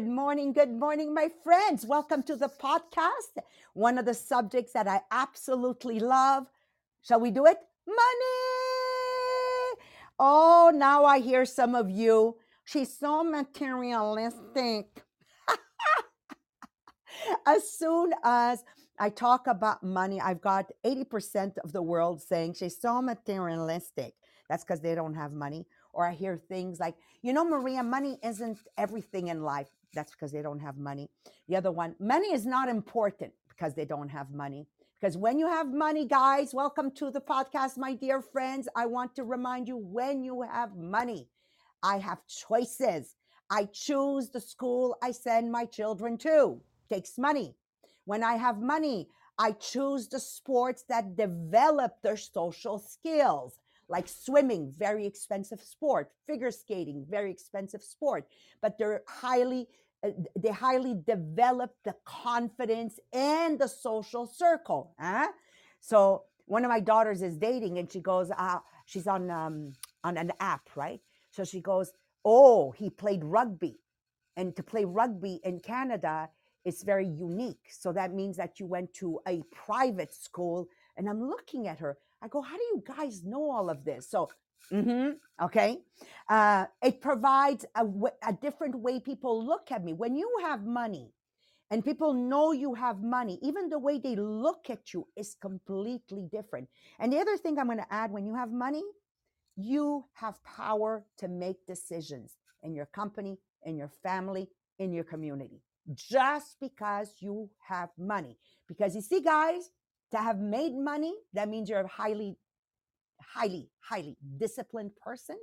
good morning, good morning, my friends. Welcome to the podcast. One of the subjects that I absolutely love. Shall we do it? Money. Oh, now I hear some of you. She's so materialistic. as soon as I talk about money, I've got 80% of the world saying she's so materialistic. That's because they don't have money. Or I hear things like, you know, Maria, money isn't everything in life. That's because they don't have money. The other one, money is not important because they don't have money. Because when you have money, guys, welcome to the podcast, my dear friends. I want to remind you when you have money, I have choices. I choose the school I send my children to. Takes money. When I have money, I choose the sports that develop their social skills like swimming, very expensive sport, figure skating, very expensive sport, but they're highly uh, they highly develop the confidence and the social circle. Huh? So one of my daughters is dating, and she goes, uh, she's on um, on an app, right? So she goes, oh, he played rugby, and to play rugby in Canada is very unique. So that means that you went to a private school, and I'm looking at her. I go, how do you guys know all of this? So, mm-hmm, okay. Uh, it provides a, different way people look at me. When you have money and people know you have money, even the way they look at you is completely different. And the other thing I'm going to add when you have money, you have power to make decisions in your company, in your family, in your community, just because you have money. Because you see, guys, to have made money, that means you're a highly, highly, highly disciplined person.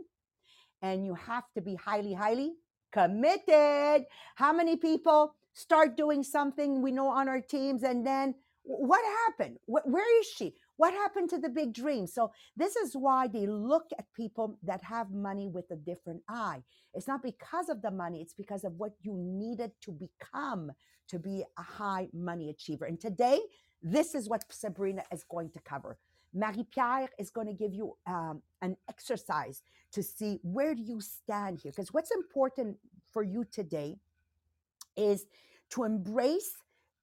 And you have to be highly, highly committed. How many people start doing something we know on our teams and then what happened? Where is she? What happened to the big dream? So, this is why they look at people that have money with a different eye. It's not because of the money, it's because of what you needed to become to be a high money achiever. And today, this is what Sabrina is going to cover. Marie-Pierre is going to give you um, an exercise to see where do you stand here. Because what's important for you today is to embrace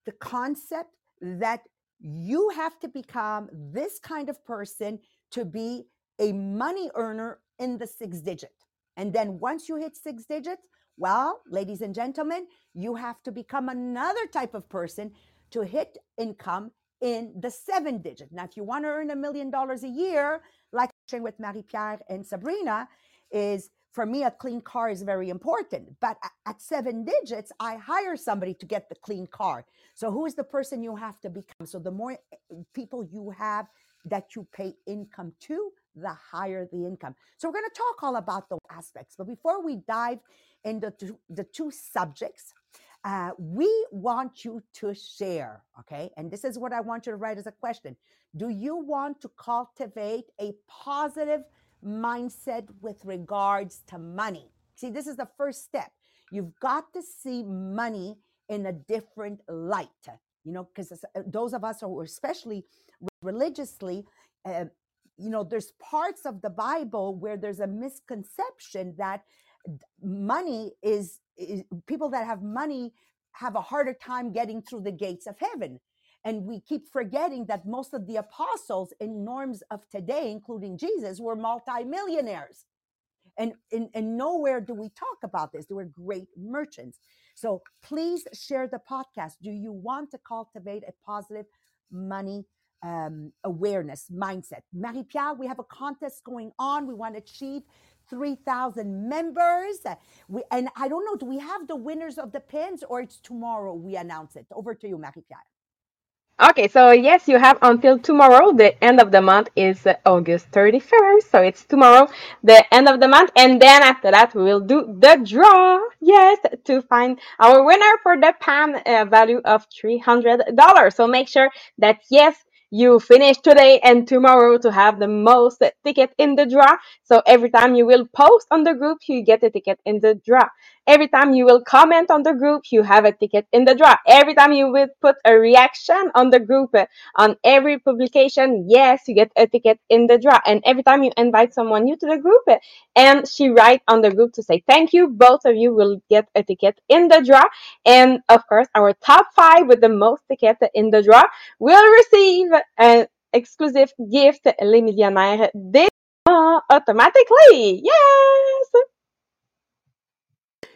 the concept that you have to become this kind of person to be a money earner in the six digit. And then once you hit six digits, well, ladies and gentlemen, you have to become another type of person to hit income in the seven digit. Now, if you want to earn a million dollars a year, like with Marie Pierre and Sabrina, is for me, a clean car is very important. But at seven digits, I hire somebody to get the clean car. So, who is the person you have to become? So, the more eh, people you have that you pay income to, the higher the income. So, we're going to talk all about those aspects. But before we dive into the two subjects, uh, we want you to share, okay? And this is what I want you to write as a question. Do you want to cultivate a positive mindset with regards to money? See, this is the first step. You've got to see money in a different light, you know, because uh, those of us who are especially religiously, uh, you know, there's parts of the Bible where there's a misconception that money is, is people that have money have a harder time getting through the gates of heaven. And we keep forgetting that most of the apostles in norms of today, including Jesus, were multimillionaires. And, and, and nowhere do we talk about this. They were great merchants. So please share the podcast. Do you want to cultivate a positive money um, awareness mindset? Marie Pierre, we have a contest going on. We want to achieve 3,000 members. We, and I don't know, do we have the winners of the pins or it's tomorrow we announce it? Over to you, Marie-Pierre. Okay, so yes, you have until tomorrow. The end of the month is uh, August 31st. So it's tomorrow, the end of the month. And then after that, we will do the draw. Yes, to find our winner for the PAM uh, value of $300. So make sure that yes, you finish today and tomorrow to have the most ticket in the draw. So every time you will post on the group, you get a ticket in the draw. Every time you will comment on the group, you have a ticket in the draw. Every time you will put a reaction on the group on every publication, yes, you get a ticket in the draw. And every time you invite someone new to the group and she write on the group to say thank you, both of you will get a ticket in the draw. And of course, our top five with the most tickets in the draw will receive an exclusive gift, Les Millionnaires automatically. Yes!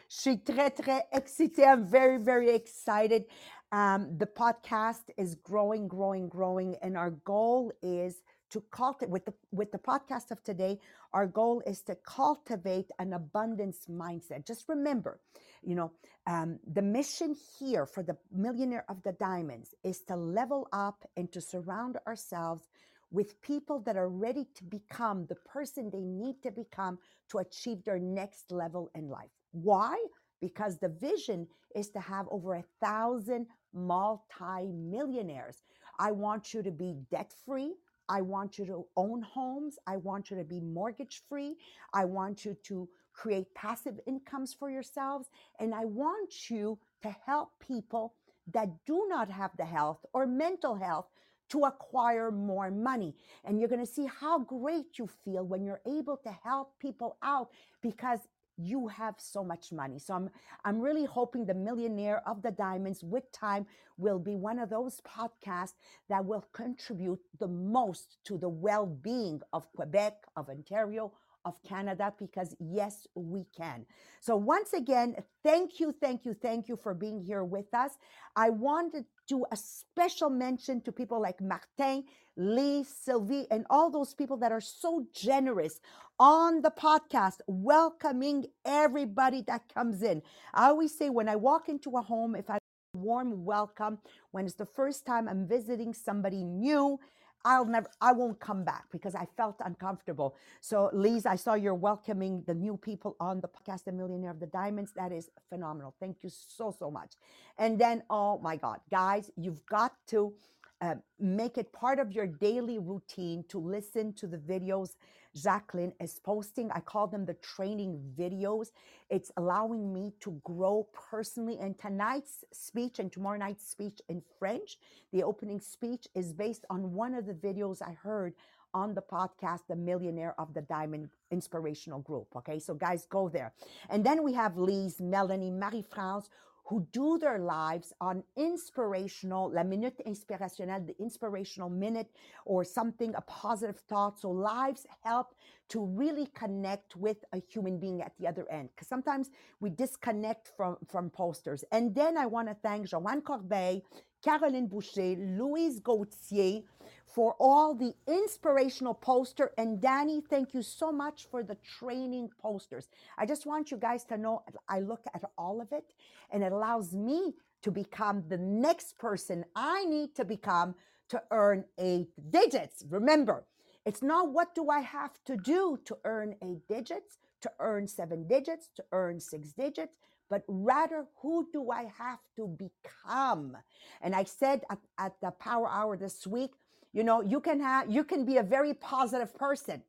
Je suis très, très excitée. I'm very, very excited. Um, the podcast is growing, growing, growing, and our goal is to cultivate with the with the podcast of today. Our goal is to cultivate an abundance mindset. Just remember, you know, um, the mission here for the Millionaire of the Diamonds is to level up and to surround ourselves with people that are ready to become the person they need to become to achieve their next level in life. Why? Because the vision is to have over a thousand multi-millionaires. I want you to be debt free. I want you to own homes. I want you to be mortgage free. I want you to create passive incomes for yourselves. And I want you to help people that do not have the health or mental health to acquire more money. And you're going to see how great you feel when you're able to help people out because you have so much money. So I'm I'm really hoping the millionaire of the diamonds with time will be one of those podcasts that will contribute the most to the well-being of Quebec, of Ontario, of Canada because yes, we can. So once again, thank you, thank you, thank you for being here with us. I wanted to a special mention to people like Martin, Lee, Sylvie, and all those people that are so generous on the podcast, welcoming everybody that comes in. I always say when I walk into a home, if I warm welcome when it's the first time I'm visiting somebody new I'll never, I won't come back because I felt uncomfortable. So, Lise, I saw you're welcoming the new people on the podcast, The Millionaire of the Diamonds. That is phenomenal. Thank you so, so much. And then, oh my God, guys, you've got to uh, make it part of your daily routine to listen to the videos Jacqueline is posting. I call them the training videos. It's allowing me to grow personally. And tonight's speech and tomorrow night's speech in French, the opening speech is based on one of the videos I heard on the podcast, The Millionaire of the Diamond Inspirational Group. Okay, so guys, go there. And then we have Lise, Melanie, Marie France, who do their lives on inspirational, la minute inspirationnelle, the inspirational minute or something, a positive thought. So lives help to really connect with a human being at the other end. Because sometimes we disconnect from, from posters. And then I want to thank Joanne Corbeil, Caroline Boucher, Louise Gauthier, for all the inspirational poster. And Danny, thank you so much for the training posters. I just want you guys to know I look at all of it and it allows me to become the next person I need to become to earn eight digits. Remember, it's not what do I have to do to earn eight digits, to earn seven digits, to earn six digits, but rather who do I have to become? And I said at, at the power hour this week, you know, you can have you can be a very positive person,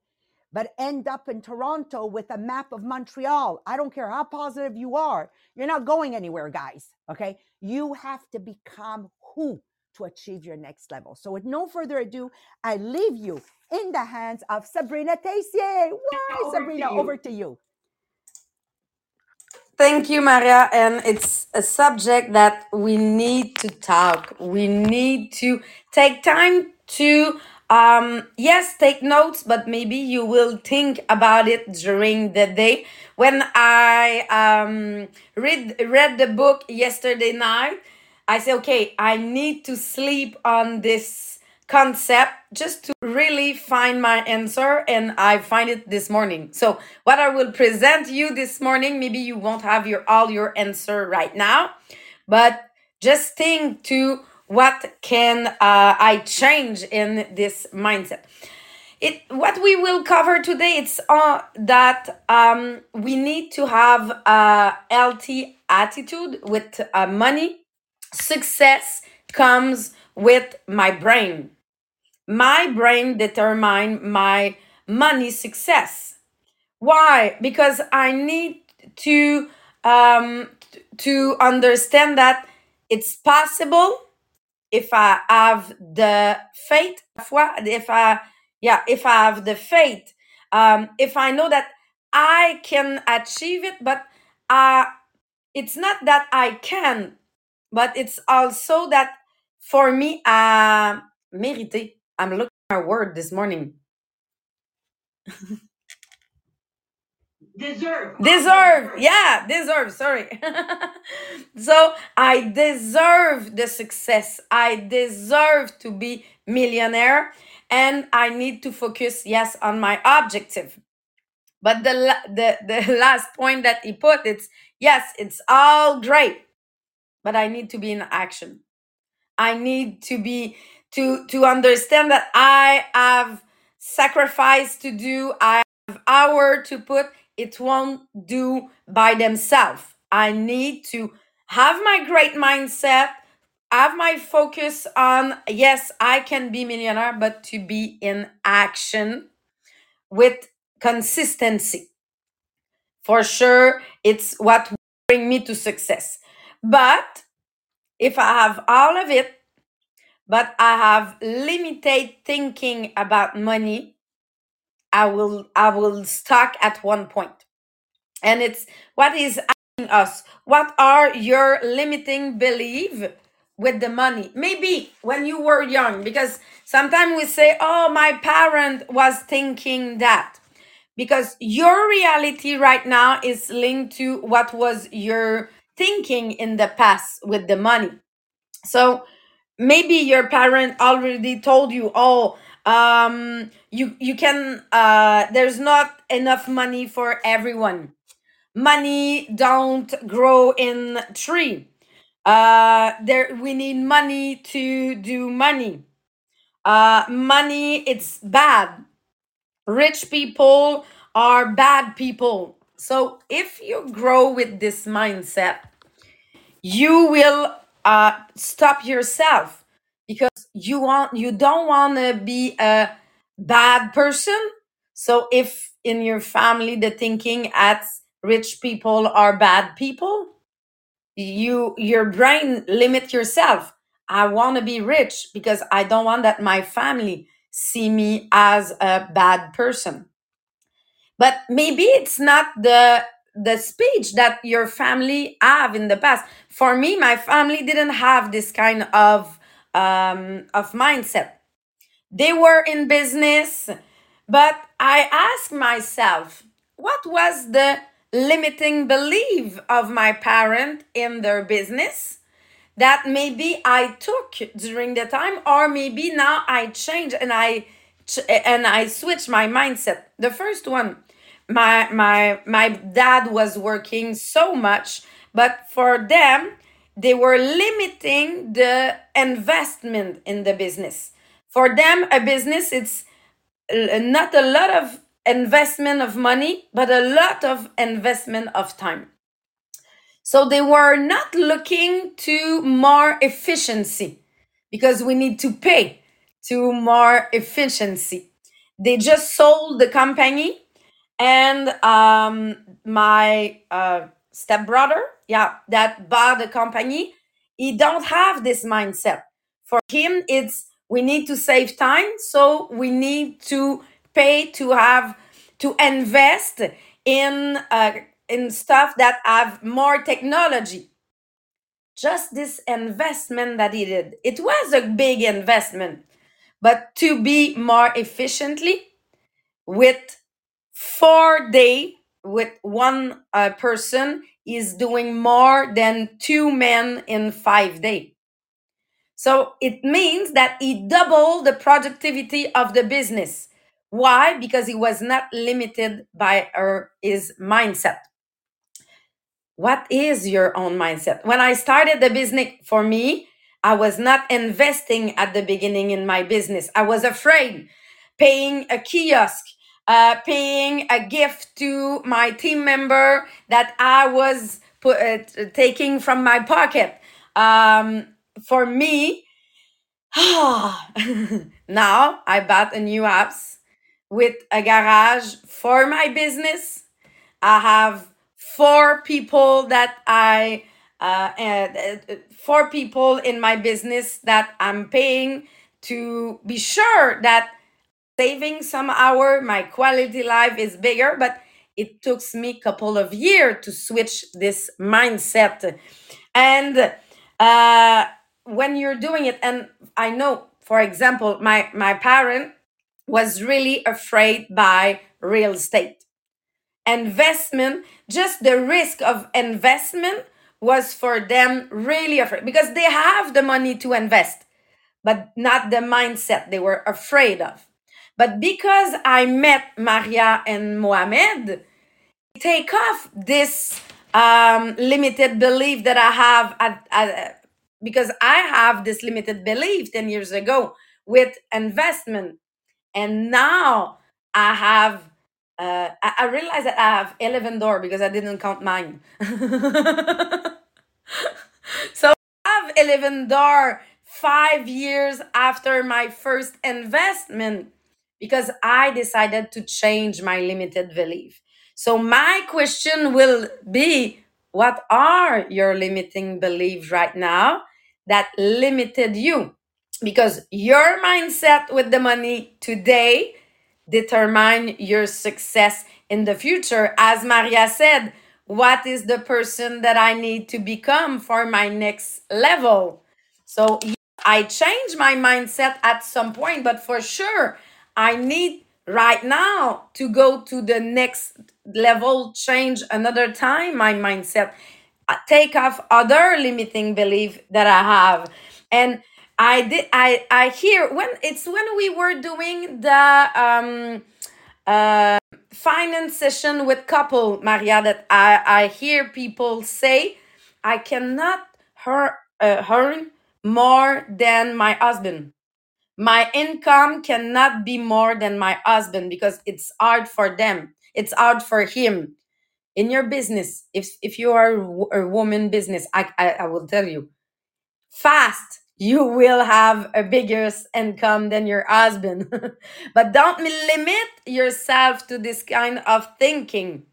but end up in Toronto with a map of Montreal. I don't care how positive you are. You're not going anywhere, guys. Okay? You have to become who to achieve your next level. So with no further ado, I leave you in the hands of Sabrina Tessier. Why, Over to Sabrina, you. over to you. Thank you, Maria. And it's a subject that we need to talk. We need to take time to, um, yes, take notes, but maybe you will think about it during the day. When I um, read read the book yesterday night, I say, okay, I need to sleep on this concept just to really find my answer and I find it this morning. So what I will present you this morning, maybe you won't have your all your answer right now, but just think to what can uh, I change in this mindset. It what we will cover today it's uh, that um, we need to have a healthy attitude with uh, money. Success comes with my brain my brain determine my money success. Why? Because i need to um, to understand that it's possible if I have the faith, if I, yeah, if I have the faith, um, if I know that I can achieve it, but uh, it's not that I can, but it's also that for me, uh, mérité. I'm looking at my word this morning. Deserve. Deserve. Yeah, deserve. Sorry. so I deserve the success. I deserve to be millionaire and I need to focus yes on my objective. But the la- the the last point that he put it's yes, it's all great, but I need to be in action. I need to be to to understand that I have sacrifice to do. I have hour to put. It won't do by themselves. I need to have my great mindset, have my focus on yes, I can be millionaire, but to be in action with consistency. For sure, it's what bring me to success. But if I have all of it but I have limited thinking about money, I will I will stuck at one point. And it's what is asking us, what are your limiting belief with the money? Maybe when you were young, because sometimes we say, oh, my parent was thinking that. Because your reality right now is linked to what was your thinking in the past with the money. So maybe your parent already told you oh um you you can uh there's not enough money for everyone. Money don't grow in tree. Uh there we need money to do money. Uh money it's bad. Rich people are bad people. So if you grow with this mindset you will uh, stop yourself because you want you don't want to be a bad person. So if in your family the thinking at rich people are bad people you your brain limit yourself. I want to be rich because i don't want that my family see me as a bad person. But maybe it's not the the speech that your family have in the past for me my family didn't have this kind of um of mindset they were in business but i asked myself what was the limiting belief of my parent in their business that maybe I took during the time, or maybe now I change and I and I switch my mindset. The first one, my my my dad was working so much, but for them, they were limiting the investment in the business. For them, a business it's not a lot of investment of money, but a lot of investment of time. So they were not looking to more efficiency because we need to pay to more efficiency. They just sold the company and um, my uh, stepbrother, yeah, that bought the company, he don't have this mindset. For him, it's we need to save time, so we need to pay to have to invest in uh, in stuff that have more technology. Just this investment that he did, it was a big investment, but to be more efficiently with four day with one uh, person is doing more than two men in five day. So it means that he doubled the productivity of the business. Why? Because he was not limited by her, his mindset. What is your own mindset? When i started the business for me i was not investing at the beginning in my business. I was afraid paying a kiosk uh, paying a gift to my team member that i was put, uh, taking from my pocket. Um, for me now i bought a new house with a garage for my business. I have four people that I uh, uh, four people in my business that I'm paying to be sure that saving some hour. My quality life is bigger but it took me a couple of years to switch this mindset. And uh, when you're doing it and i know for example my my parent was really afraid by real estate. Investment just the risk of investment was for them really afraid because they have the money to invest but not the mindset they were afraid of but because i met maria and mohamed take off this um, limited belief that I have at, at, because I have this limited belief 10 years ago with investment. And now I have, uh, I, I realize that I have 11 door because I didn't count mine. so I have 11 door five years after my first investment because I decided to change my limited belief. So my question will be what are your limiting beliefs right now that limited you? Because your mindset with the money today determine your success in the future. As Maria said, what is the person that I need to become for my next level? So I change my mindset at some point, but for sure, I need right now to go to the next level, change another time my mindset, take off other limiting belief that I have. And I did I I hear when it's when we were doing the um uh finance session with couple Maria that I I hear people say I cannot earn uh, earn more than my husband. My income cannot be more than my husband because it's hard for them. It's hard for him. In your business, if if you are a wo- a woman business, I, I I will tell you fast you will have a bigger income than your husband but don't limit yourself to this kind of thinking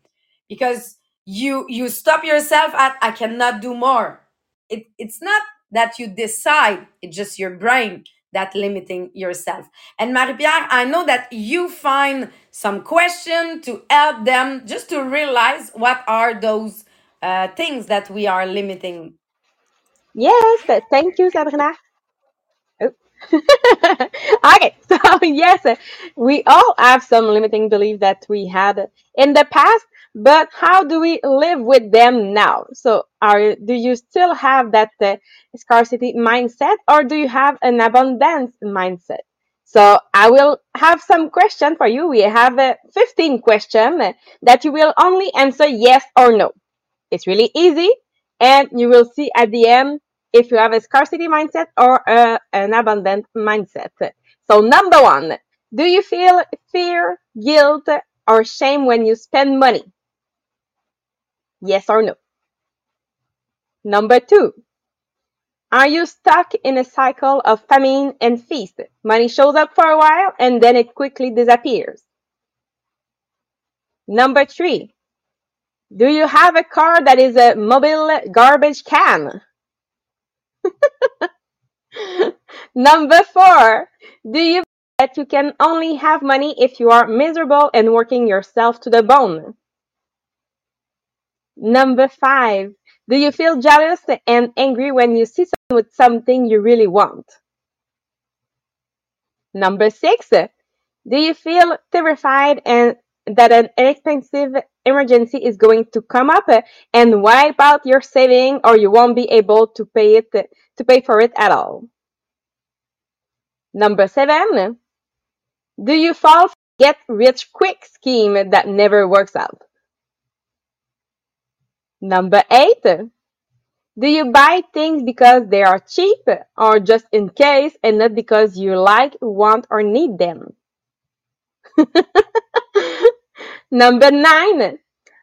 because you you stop yourself at i cannot do more it, it's not that you decide it's just your brain that limiting yourself and marie-pierre i know that you find some question to help them just to realize what are those uh, things that we are limiting Yes, th- thank you, Sabrina. Oh. okay, so yes, we all have some limiting belief that we had in the past, but how do we live with them now? So, are do you still have that uh, scarcity mindset, or do you have an abundance mindset? So, I will have some question for you. We have uh, 15 questions that you will only answer yes or no. It's really easy, and you will see at the end if you have a scarcity mindset or uh, an abundant mindset. So, number one, do you feel fear, guilt, or shame when you spend money? Yes or no? Number two, are you stuck in a cycle of famine and feast? Money shows up for a while and then it quickly disappears. Number three, do you have a car that is a mobile garbage can? Number four, do you that you can only have money if you are miserable and working yourself to the bone? Number five, do you feel jealous and angry when you see someone with something you really want? Number six, do you feel terrified and that an expensive emergency is going to come up and wipe out your saving or you won't be able to pay it to pay for it at all? Number seven, do you fall for get rich quick scheme that never works out? Number eight, do you buy things because they are cheap or just in case and not because you like, want, or need them? Number nine,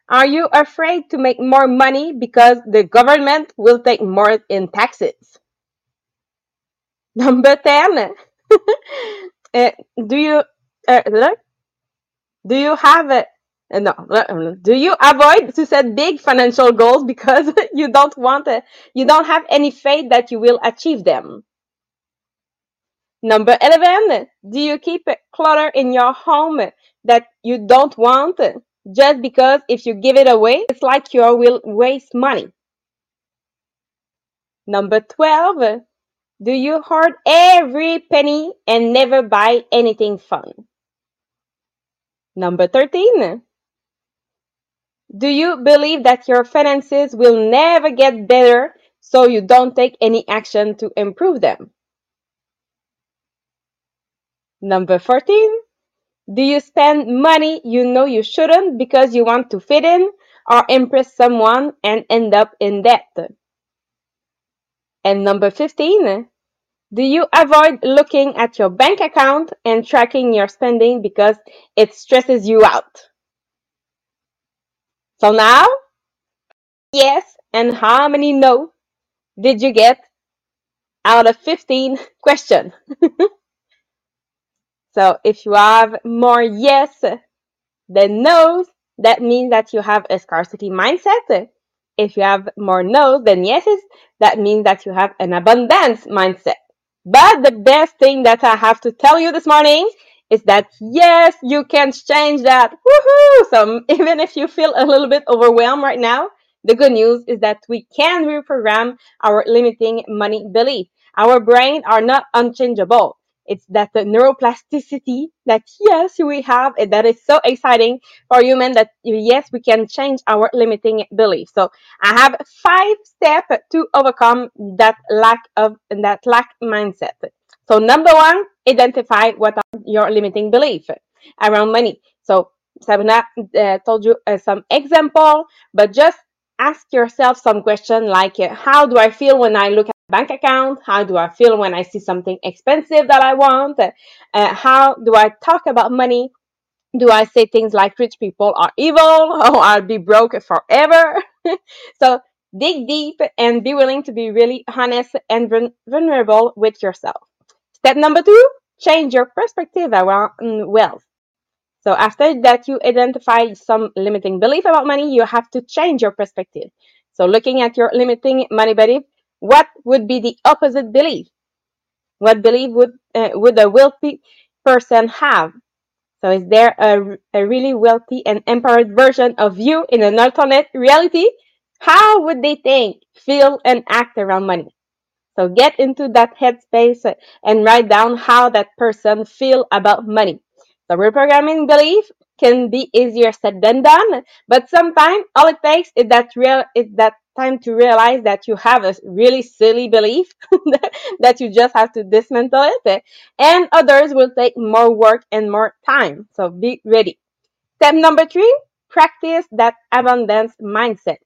are you afraid to make more money because the government will take more in taxes? Number 10, uh, do you uh, do you have a, No, uh, do you avoid to set big financial goals because you don't want uh, you don't have any faith that you will achieve them? Number 11, do you keep clutter in your home that you don't want just because if you give it away, it's like you will waste money? Number 12, do you hoard every penny and never buy anything fun? Number 13, do you believe that your finances will never get better so you don't take any action to improve them? Number 14, do you spend money you know you shouldn't because you want to fit in or impress someone and end up in debt? And number 15, do you avoid looking at your bank account and tracking your spending because it stresses you out? So now, yes, and how many no did you get out of 15 questions? So if you have more yes than no's, that means that you have a scarcity mindset. If you have more no's than yeses, that means that you have an abundance mindset. But the best thing that I have to tell you this morning is that yes, you can change that. Woohoo! So even if you feel a little bit overwhelmed right now, the good news is that we can reprogram our limiting money belief. Our brain are not unchangeable. It's that the neuroplasticity that yes we have and that is so exciting for human that yes we can change our limiting belief. So I have five steps to overcome that lack of that lack mindset. So number one, identify what are your limiting beliefs around money. So Sabrina uh, told you uh, some example, but just ask yourself some question like, uh, how do I feel when I look at bank account? How do I feel when I see something expensive that I want? Uh, how do I talk about money? Do I say things like rich people are evil or I'll be broke forever? so dig deep and be willing to be really honest and vulnerable with yourself. Step number two, change your perspective around wealth. So after that you identify some limiting belief about money, you have to change your perspective. So looking at your limiting money belief, what would be the opposite belief? What belief would uh, would a wealthy person have? So is there a, a really wealthy and empowered version of you in an alternate reality? How would they think, feel, and act around money? So get into that headspace and write down how that person feel about money. So reprogramming belief can be easier said than done, but sometimes all it takes is that real is that time to realize that you have a really silly belief that you just have to dismantle it, and others will take more work and more time. So be ready. Step number three: practice that abundance mindset.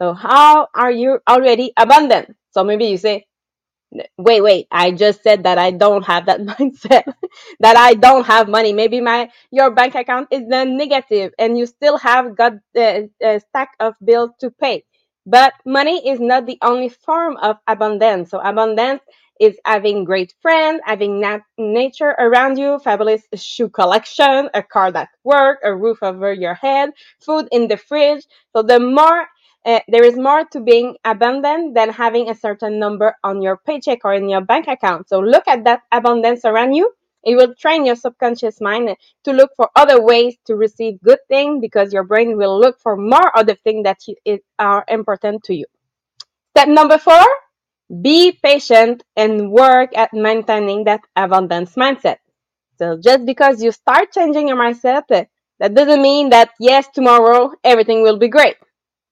So how are you already abundant? So maybe you say, wait wait i just said that i don't have that mindset that i don't have money. Maybe my your bank account is then negative and you still have got a, a stack of bills to pay. But money is not the only form of abundance. So abundance is having great friends having nat- nature around you fabulous shoe collection a car that works a roof over your head food in the fridge. So the more uh, Eh, there is more to being abundant than having a certain number on your paycheck or in your bank account. So look at that abundance around you. It will train your subconscious mind to look for other ways to receive good things because your brain will look for more other things that are important to you. Step number four, be patient and work at maintaining that abundance mindset. So just because you start changing your mindset, that doesn't mean that yes, tomorrow everything will be great.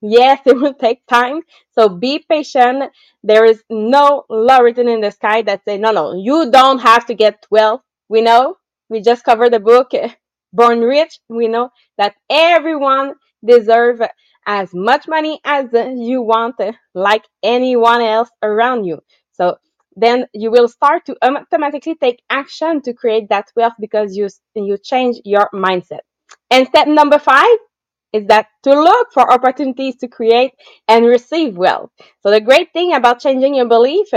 Yes, it will take time. So be patient. There is no law written in the sky that say, no, no, you don't have to get 12. We know. We just covered the book, Born Rich. We know that everyone deserve as much money as you want, like anyone else around you. So then you will start to automatically take action to create that wealth because you, you change your mindset. And step number five, is that to look for opportunities to create and receive wealth. So the great thing about changing your belief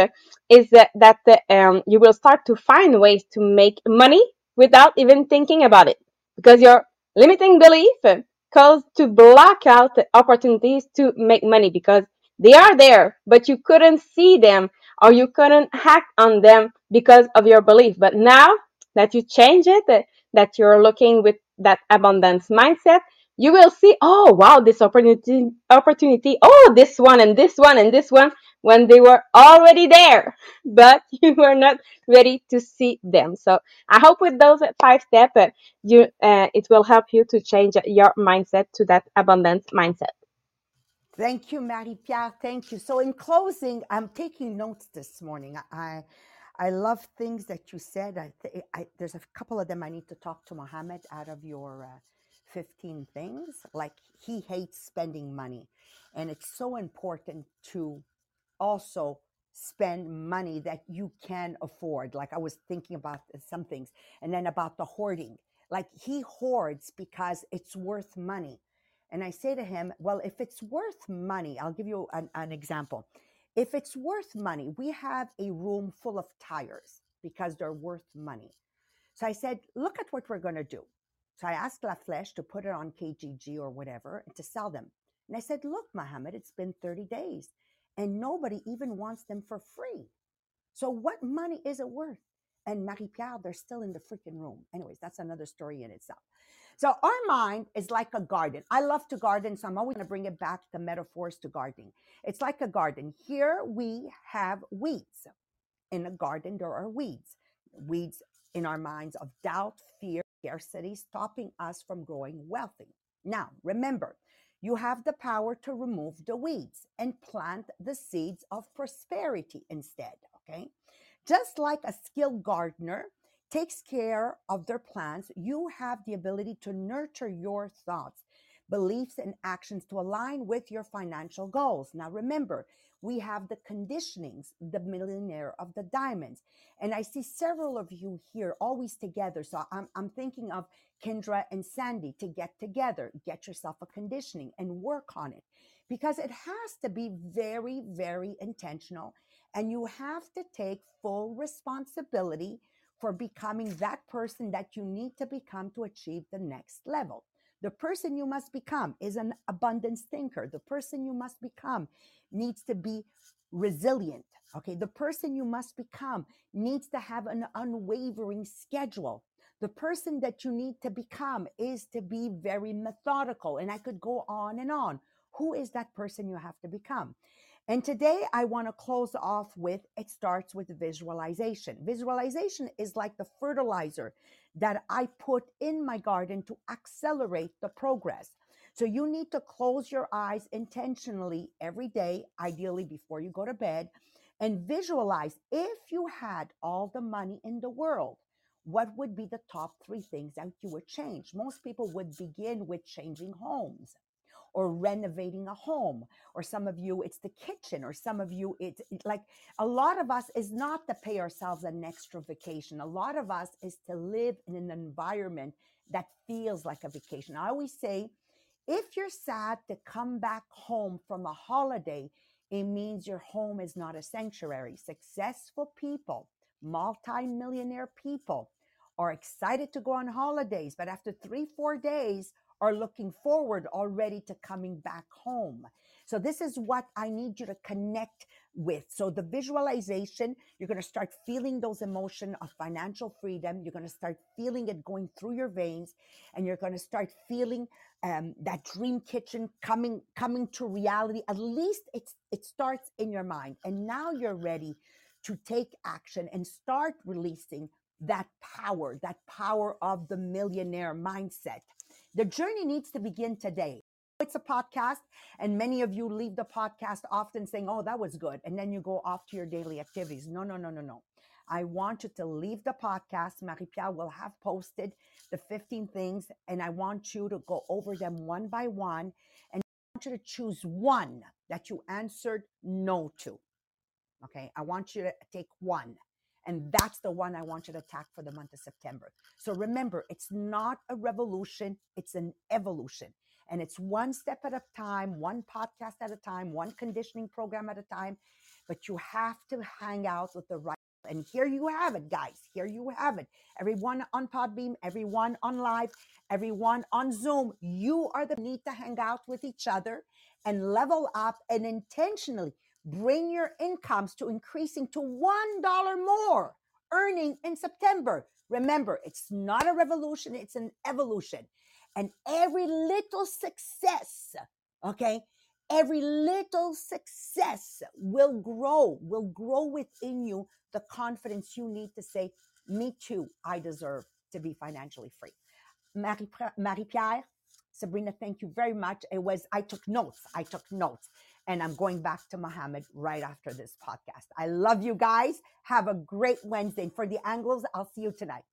is that, that um, you will start to find ways to make money without even thinking about it because your limiting belief cause to block out the opportunities to make money because they are there, but you couldn't see them or you couldn't hack on them because of your belief. But now that you change it, that you're looking with that abundance mindset, you will see, oh wow, this opportunity, opportunity, oh this one and this one and this one, when they were already there, but you were not ready to see them. So I hope with those five steps, uh, you uh, it will help you to change your mindset to that abundance mindset. Thank you, Marie Pierre. Thank you. So, in closing, I'm taking notes this morning. I I love things that you said. I, th- I there's a couple of them I need to talk to Mohammed out of your uh, 15 things. Like he hates spending money, and it's so important to also spend money that you can afford. Like I was thinking about some things, and then about the hoarding. Like he hoards because it's worth money. And I say to him, Well, if it's worth money, I'll give you an, an example. If it's worth money, we have a room full of tires because they're worth money. So I said, Look at what we're going to do. So I asked La Flèche to put it on Kijiji or whatever to sell them. And I said, Look, Mohammed, it's been 30 days and nobody even wants them for free. So what money is it worth? And Marie Pierre, they're still in the freaking room. Anyways, that's another story in itself. So our mind is like a garden. I love to garden, so I'm always going to bring it back the metaphors to gardening. It's like a garden. Here we have weeds. In a garden, there are weeds. Weeds in our minds of doubt, fear, scarcity, stopping us from growing wealthy. Now, remember, you have the power to remove the weeds and plant the seeds of prosperity instead. Okay. Just like a skilled gardener takes care of their plants, you have the ability to nurture your thoughts, beliefs, and actions to align with your financial goals. Now, remember, we have the conditionings, the millionaire of the diamonds. And I see several of you here always together. So I'm, I'm thinking of Kendra and Sandy to get together, get yourself a conditioning and work on it because it has to be very, very intentional. And you have to take full responsibility for becoming that person that you need to become to achieve the next level. The person you must become is an abundance thinker. The person you must become needs to be resilient. Okay. The person you must become needs to have an unwavering schedule. The person that you need to become is to be very methodical. And I could go on and on. Who is that person you have to become? And today I want to close off with it starts with visualization. Visualization is like the fertilizer that I put in my garden to accelerate the progress. So you need to close your eyes intentionally every day, ideally before you go to bed, and visualize if you had all the money in the world, what would be the top three things that you would change? Most people would begin with changing homes or renovating a home or some of you it's the kitchen or some of you it's like a lot of us is not to pay ourselves an extra vacation. A lot of us is to live in an environment that feels like a vacation. I always say if you're sad to come back home from a holiday it means your home is not a sanctuary. Successful people multi-millionaire people are excited to go on holidays but after three four days are looking forward already to coming back home. So this is what I need you to connect with. So the visualization, you're going to start feeling those emotion of financial freedom. You're going to start feeling it going through your veins and you're going to start feeling um, that dream kitchen coming, coming to reality. At least it's, it starts in your mind. And now you're ready to take action and start releasing that power, that power of the millionaire mindset. The journey needs to begin today. It's a podcast, and many of you leave the podcast often saying, Oh, that was good. And then you go off to your daily activities. No, no, no, no, no. I want you to leave the podcast. Marie Pierre will have posted the 15 things, and I want you to go over them one by one. And I want you to choose one that you answered no to. Okay. I want you to take one. And that's the one I want you to attack for the month of September. So remember, it's not a revolution, it's an evolution. And it's one step at a time, one podcast at a time, one conditioning program at a time. But you have to hang out with the right And here you have it, guys. Here you have it. Everyone on Podbean, everyone on live, everyone on Zoom. You are the need to hang out with each other and level up and intentionally bring your incomes to increasing to $1 more earning in September. Remember, it's not a revolution, it's an evolution. And every little success, okay, every little success will grow, will grow within you the confidence you need to say, Me too, I deserve to be financially free. Marie, Marie Pierre, Sabrina, thank you very much. It was, I took notes. I took notes. And I'm going back to Mohammed right after this podcast. I love you guys. Have a great Wednesday. And for the Anglos, I'll see you tonight.